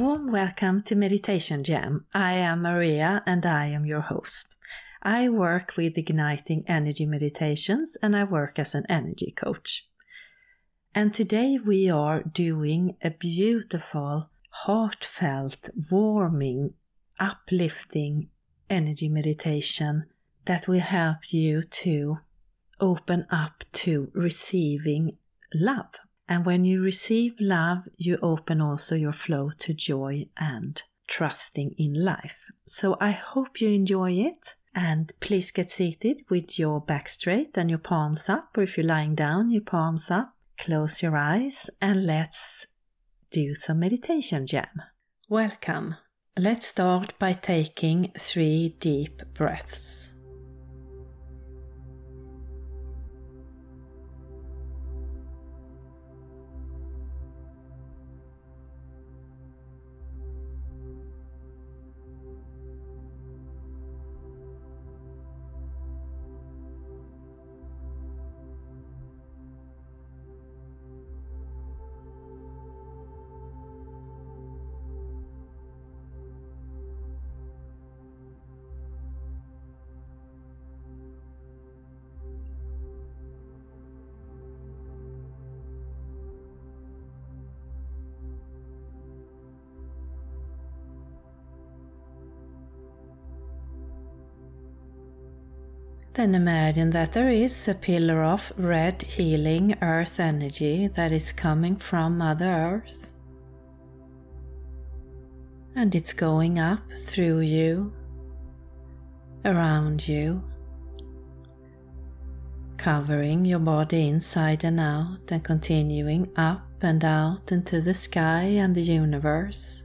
Warm welcome to Meditation Jam. I am Maria and I am your host. I work with igniting energy meditations and I work as an energy coach. And today we are doing a beautiful, heartfelt, warming, uplifting energy meditation that will help you to open up to receiving love. And when you receive love, you open also your flow to joy and trusting in life. So I hope you enjoy it. And please get seated with your back straight and your palms up, or if you're lying down, your palms up. Close your eyes and let's do some meditation jam. Welcome. Let's start by taking three deep breaths. Then imagine that there is a pillar of red healing earth energy that is coming from Mother Earth. And it's going up through you, around you, covering your body inside and out and continuing up and out into the sky and the universe.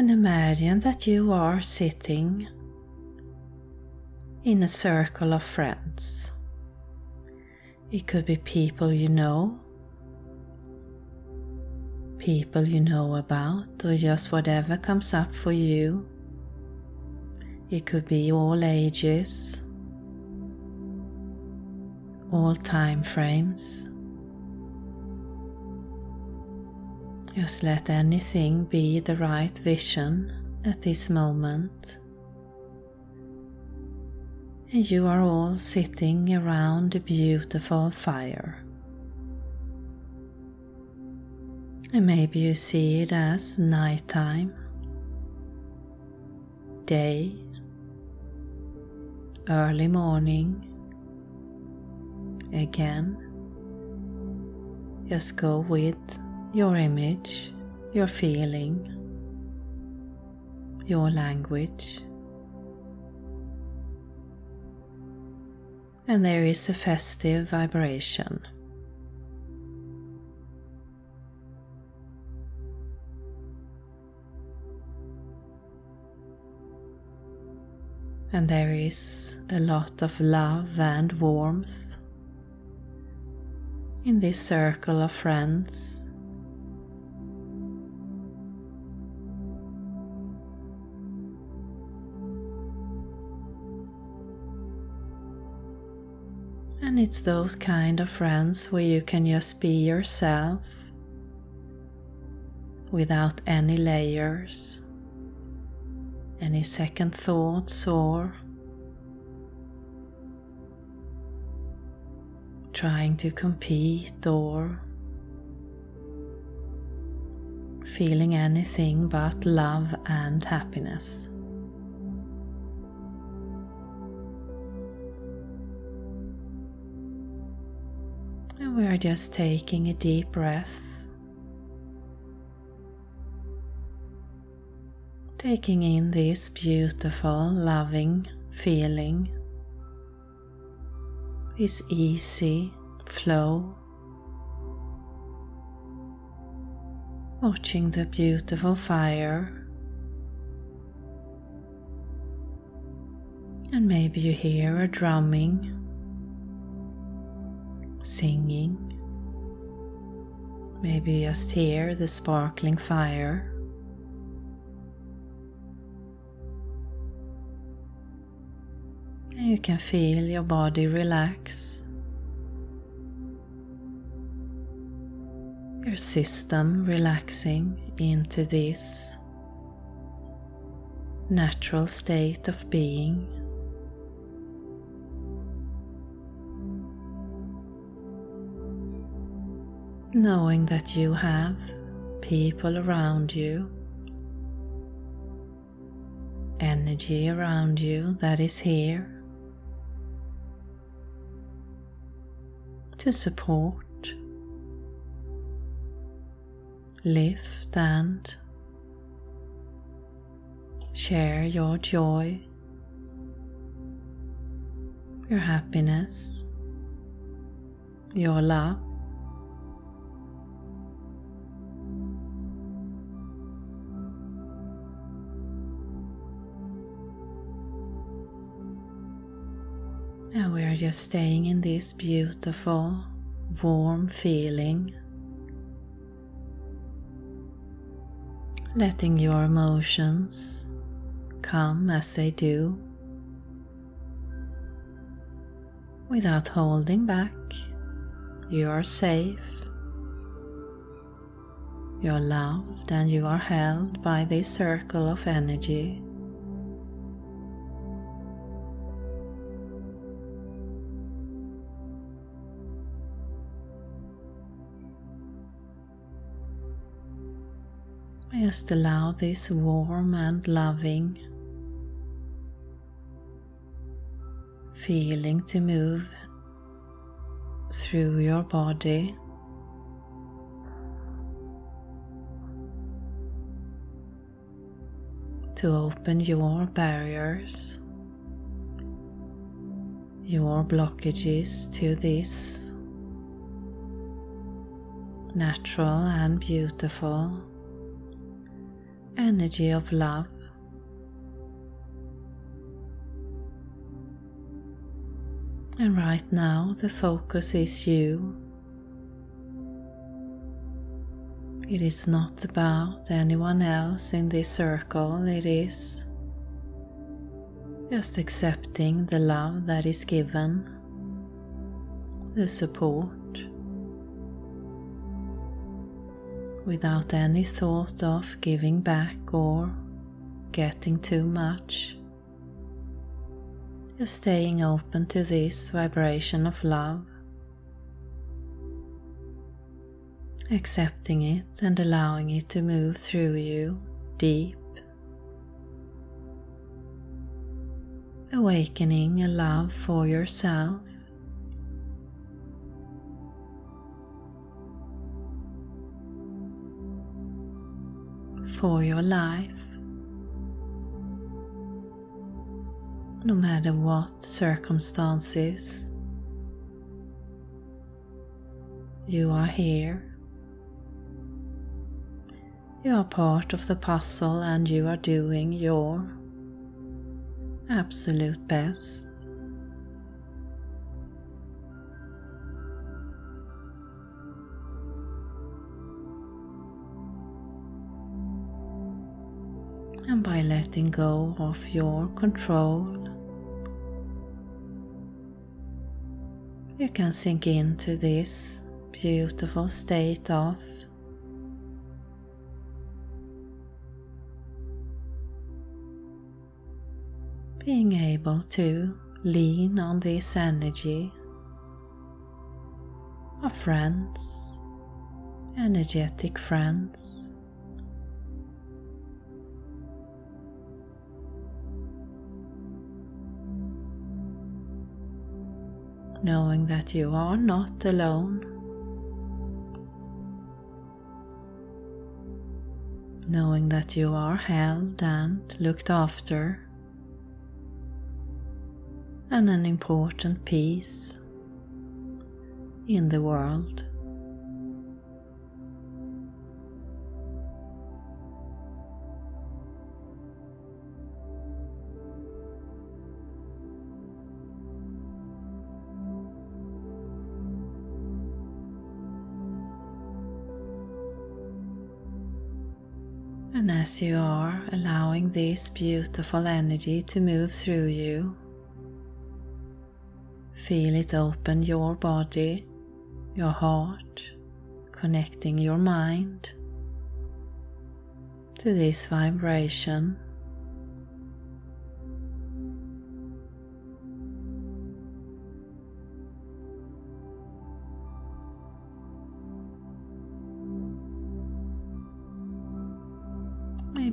And imagine that you are sitting in a circle of friends. It could be people you know, people you know about, or just whatever comes up for you. It could be all ages, all time frames. Just let anything be the right vision at this moment. And you are all sitting around a beautiful fire. And maybe you see it as nighttime, day, early morning, again. Just go with your image, your feeling, your language. And there is a festive vibration. And there is a lot of love and warmth in this circle of friends it's those kind of friends where you can just be yourself without any layers, any second thoughts, or trying to compete or feeling anything but love and happiness. Are just taking a deep breath, taking in this beautiful, loving feeling, this easy flow. Watching the beautiful fire. And maybe you hear a drumming, singing. Maybe just hear the sparkling fire. And you can feel your body relax. your system relaxing into this natural state of being. Knowing that you have people around you, energy around you that is here to support lift and share your joy, your happiness, your love. Just staying in this beautiful, warm feeling letting your emotions come as they do without holding back. You are safe, you are loved, and you are held by this circle of energy. Just allow this warm and loving feeling to move through your body. To open your barriers, your blockages to this natural and beautiful energy of love. And right now, the focus is you. It is not about anyone else in this circle, it is just accepting the love that is given, the support. Without any thought of giving back or getting too much. Just staying open to this vibration of love, accepting it and allowing it to move through you deep, awakening a love for yourself for your life. No matter what circumstances, you are here. You are part of the puzzle and you are doing your absolute best. And by letting go of your control, you can sink into this beautiful state of being able to lean on this energy of friends, energetic friends knowing that you are not alone. Knowing that you are held and looked after, and an important piece in the world. As you are allowing this beautiful energy to move through you, feel it open your body, your heart, connecting your mind to this vibration.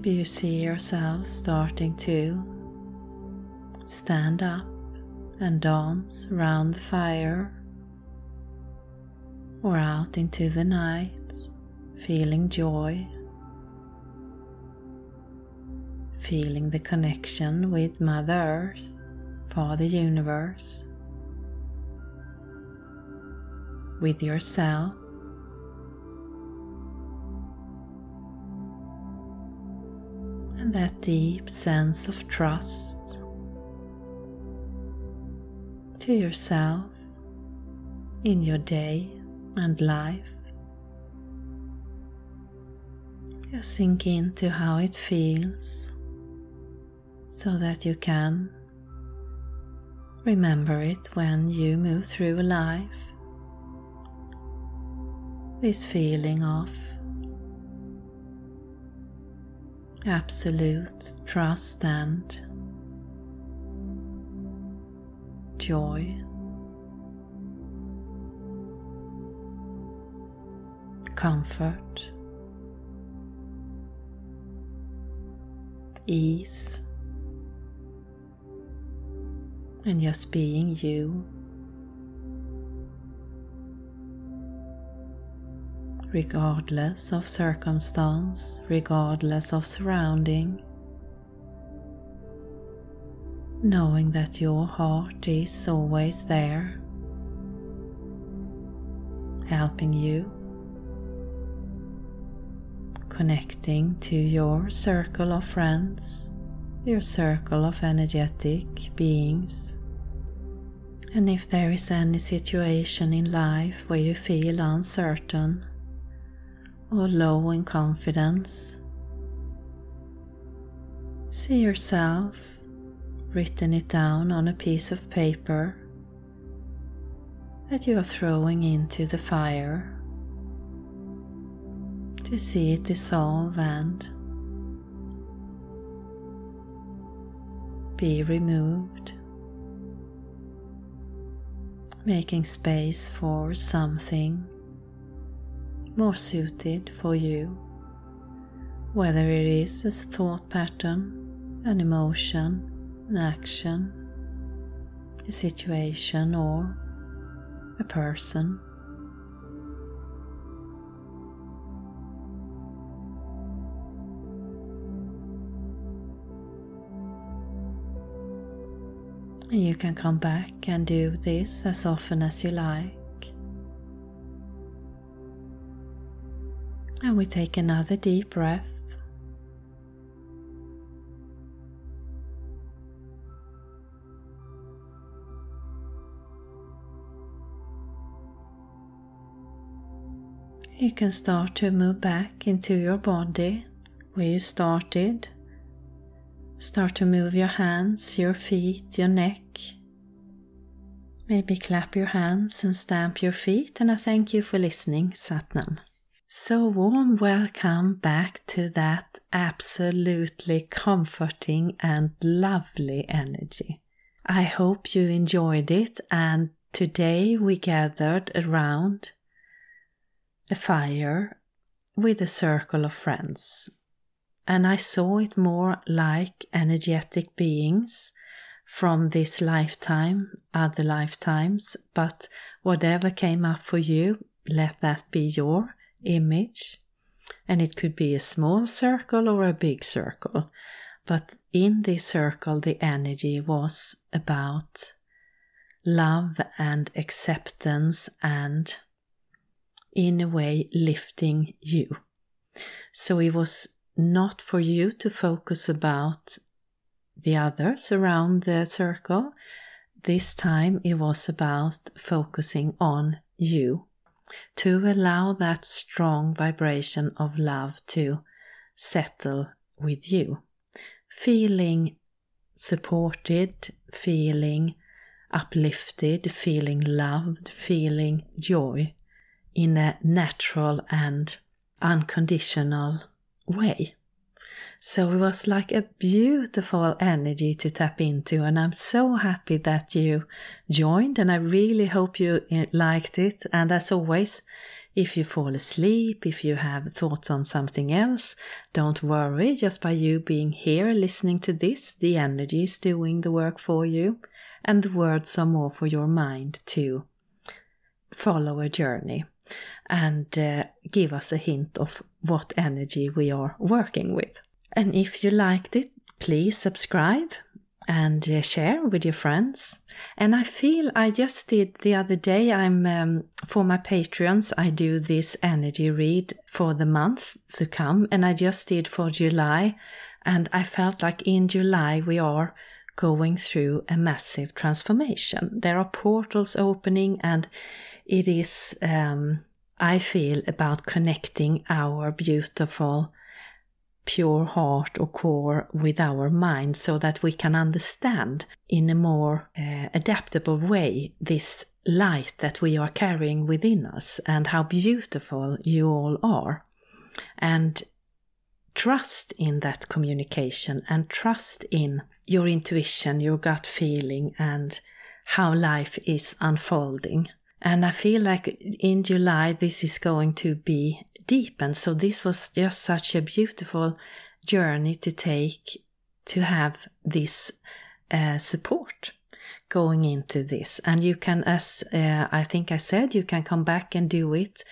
Maybe you see yourself starting to stand up and dance around the fire or out into the night, feeling joy, feeling the connection with Mother Earth, Father Universe, with yourself and that deep sense of trust to yourself in your day and life. Just sink into how it feels so that you can remember it when you move through life. This feeling of absolute trust and joy. Comfort, ease, and just being you. Regardless of circumstance, regardless of surrounding, knowing that your heart is always there, helping you, connecting to your circle of friends, your circle of energetic beings. And if there is any situation in life where you feel uncertain, or low in confidence. See yourself written it down on a piece of paper that you are throwing into the fire to see it dissolve and be removed, making space for something more suited for you, whether it is a thought pattern, an emotion, an action, a situation, or a person. You can come back and do this as often as you like. And we take another deep breath. You can start to move back into your body where you started. Start to move your hands, your feet, your neck. Maybe clap your hands and stamp your feet, and I thank you for listening, Satnam. So, warm welcome back to that absolutely comforting and lovely energy. I hope you enjoyed it, and today we gathered around a fire with a circle of friends, and I saw it more like energetic beings from this lifetime, other lifetimes, but whatever came up for you, let that be your image. And it could be a small circle or a big circle. But in this circle, the energy was about love and acceptance and, in a way, lifting you. So it was not for you to focus about the others around the circle. This time it was about focusing on you to allow that strong vibration of love to settle with you. Feeling supported, feeling uplifted, feeling loved, feeling joy in a natural and unconditional way. So it was like a beautiful energy to tap into, and I'm so happy that you joined, and I really hope you eh, liked it. And as always, if you fall asleep, if you have thoughts on something else, don't worry, just by you being here listening to this, the energy is doing the work for you, and the words are more for your mind to follow a journey and uh, give us a hint of what energy we are working with. And if you liked it, please subscribe and uh, share with your friends. And I feel I just did the other day, I'm um, for my Patreons, I do this energy read for the month to come, and I just did for July. And I felt like in July we are going through a massive transformation. There are portals opening, and it is, um, I feel, about connecting our beautiful pure heart or core with our mind so that we can understand in a more uh, adaptable way this light that we are carrying within us and how beautiful you all are. And trust in that communication and trust in your intuition, your gut feeling, and how life is unfolding. And I feel like in July this is going to be deepen. So this was just such a beautiful journey to take to have this uh, support going into this. And you can, as uh, I think I said, you can come back and do it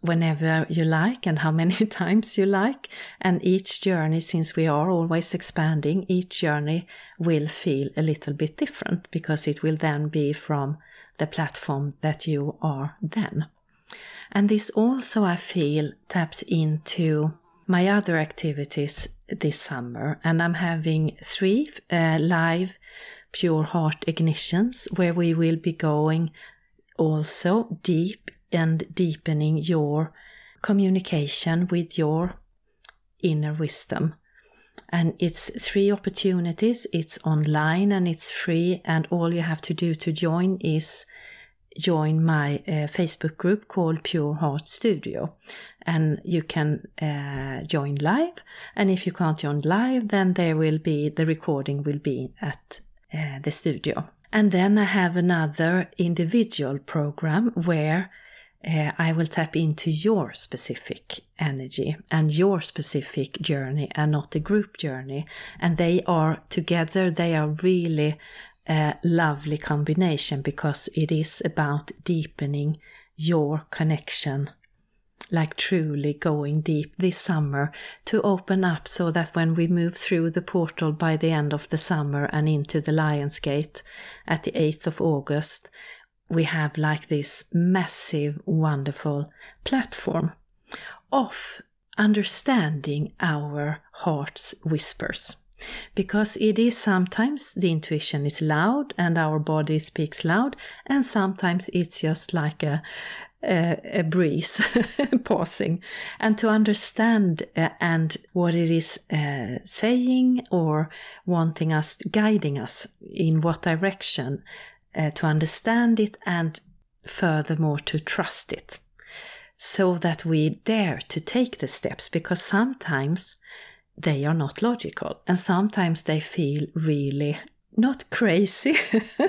whenever you like and how many times you like. And each journey, since we are always expanding, each journey will feel a little bit different because it will then be from the platform that you are then. And this also, I feel, taps into my other activities this summer. And I'm having three uh, live Pure Heart Ignitions where we will be going also deep and deepening your communication with your inner wisdom. And it's three opportunities. It's online and it's free. And all you have to do to join is join my uh, Facebook group called Pure Heart Studio. And you can uh, join live. And if you can't join live, then there will be the recording will be at uh, the studio. And then I have another individual program where I will tap into your specific energy and your specific journey and not a group journey. And they are together, they are really a lovely combination because it is about deepening your connection like truly going deep this summer to open up so that when we move through the portal by the end of the summer and into the Lion's Gate at the 8th of August, we have like this massive, wonderful platform of understanding our heart's whispers because it is sometimes the intuition is loud and our body speaks loud and sometimes it's just like a a, a breeze pausing. And to understand uh, and what it is uh, saying or wanting us guiding us in what direction uh, to understand it and furthermore to trust it. So that we dare to take the steps because sometimes they are not logical. And sometimes they feel really not crazy,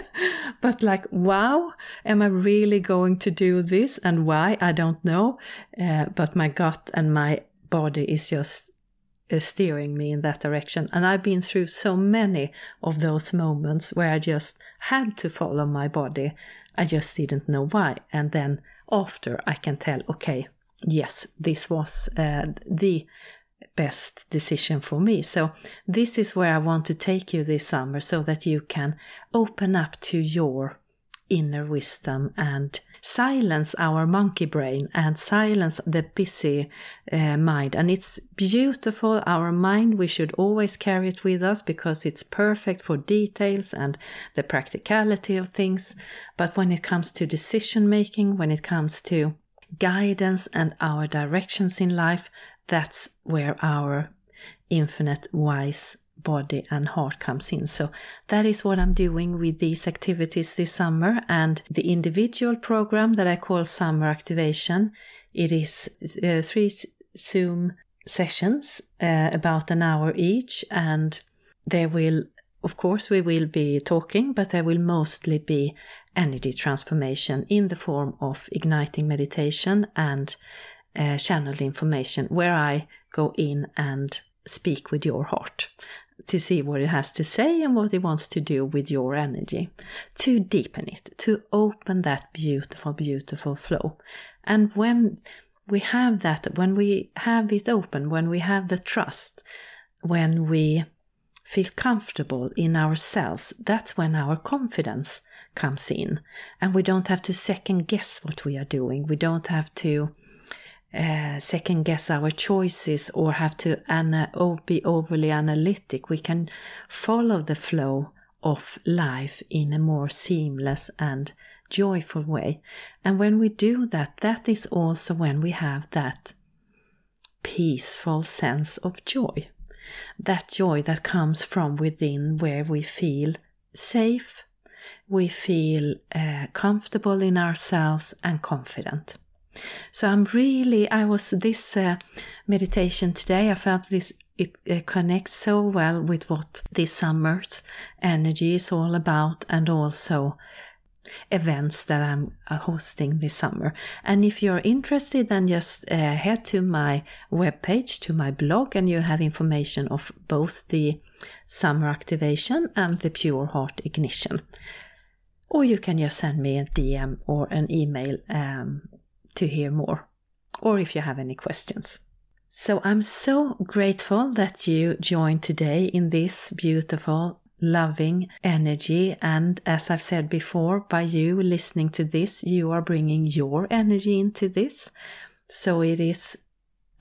but like, wow, am I really going to do this? And why? I don't know. Uh, but my gut and my body is just uh, steering me in that direction. And I've been through so many of those moments where I just had to follow my body. I just didn't know why. And then after, I can tell, okay, yes, this was uh, the best decision for me. So, this is where I want to take you this summer so that you can open up to your inner wisdom and silence our monkey brain and silence the busy uh, mind. And it's beautiful. Our mind, we should always carry it with us because it's perfect for details and the practicality of things. But when it comes to decision making, when it comes to guidance and our directions in life, that's where our infinite wise body and heart comes in. So that is what I'm doing with these activities this summer and the individual program that I call Summer Activation. It is uh, three Zoom sessions, uh, about an hour each, and there will, of course, we will be talking, but there will mostly be energy transformation in the form of igniting meditation and uh, channeled information where I go in and speak with your heart to see what it has to say and what it wants to do with your energy, to deepen it, to open that beautiful, beautiful flow. And when we have that, when we have it open, when we have the trust, when we feel comfortable in ourselves, that's when our confidence comes in. And we don't have to second guess what we are doing. We don't have to uh, second guess our choices or have to ana- be overly analytic. We can follow the flow of life in a more seamless and joyful way. And when we do that, that is also when we have that peaceful sense of joy. That joy that comes from within, where we feel safe, we feel uh, comfortable in ourselves and confident. So I'm really, I was this uh, meditation today, I felt this, it uh, connects so well with what this summer's energy is all about and also events that I'm uh, hosting this summer. And if you're interested, then just uh, head to my webpage, to my blog, and you have information of both the summer activation and the pure heart ignition. Or you can just send me a DM or an email um, to hear more, or if you have any questions. So I'm so grateful that you joined today in this beautiful, loving energy. And as I've said before, by you listening to this, you are bringing your energy into this. So it is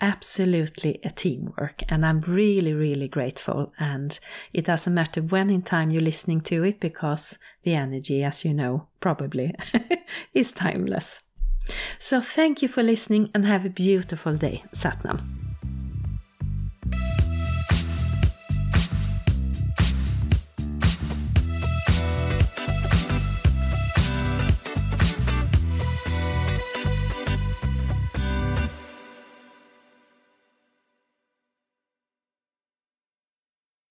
absolutely a teamwork and i'm really really grateful and it doesn't matter when in time you're listening to it because the energy as you know probably is timeless so thank you for listening and have a beautiful day. Satnam.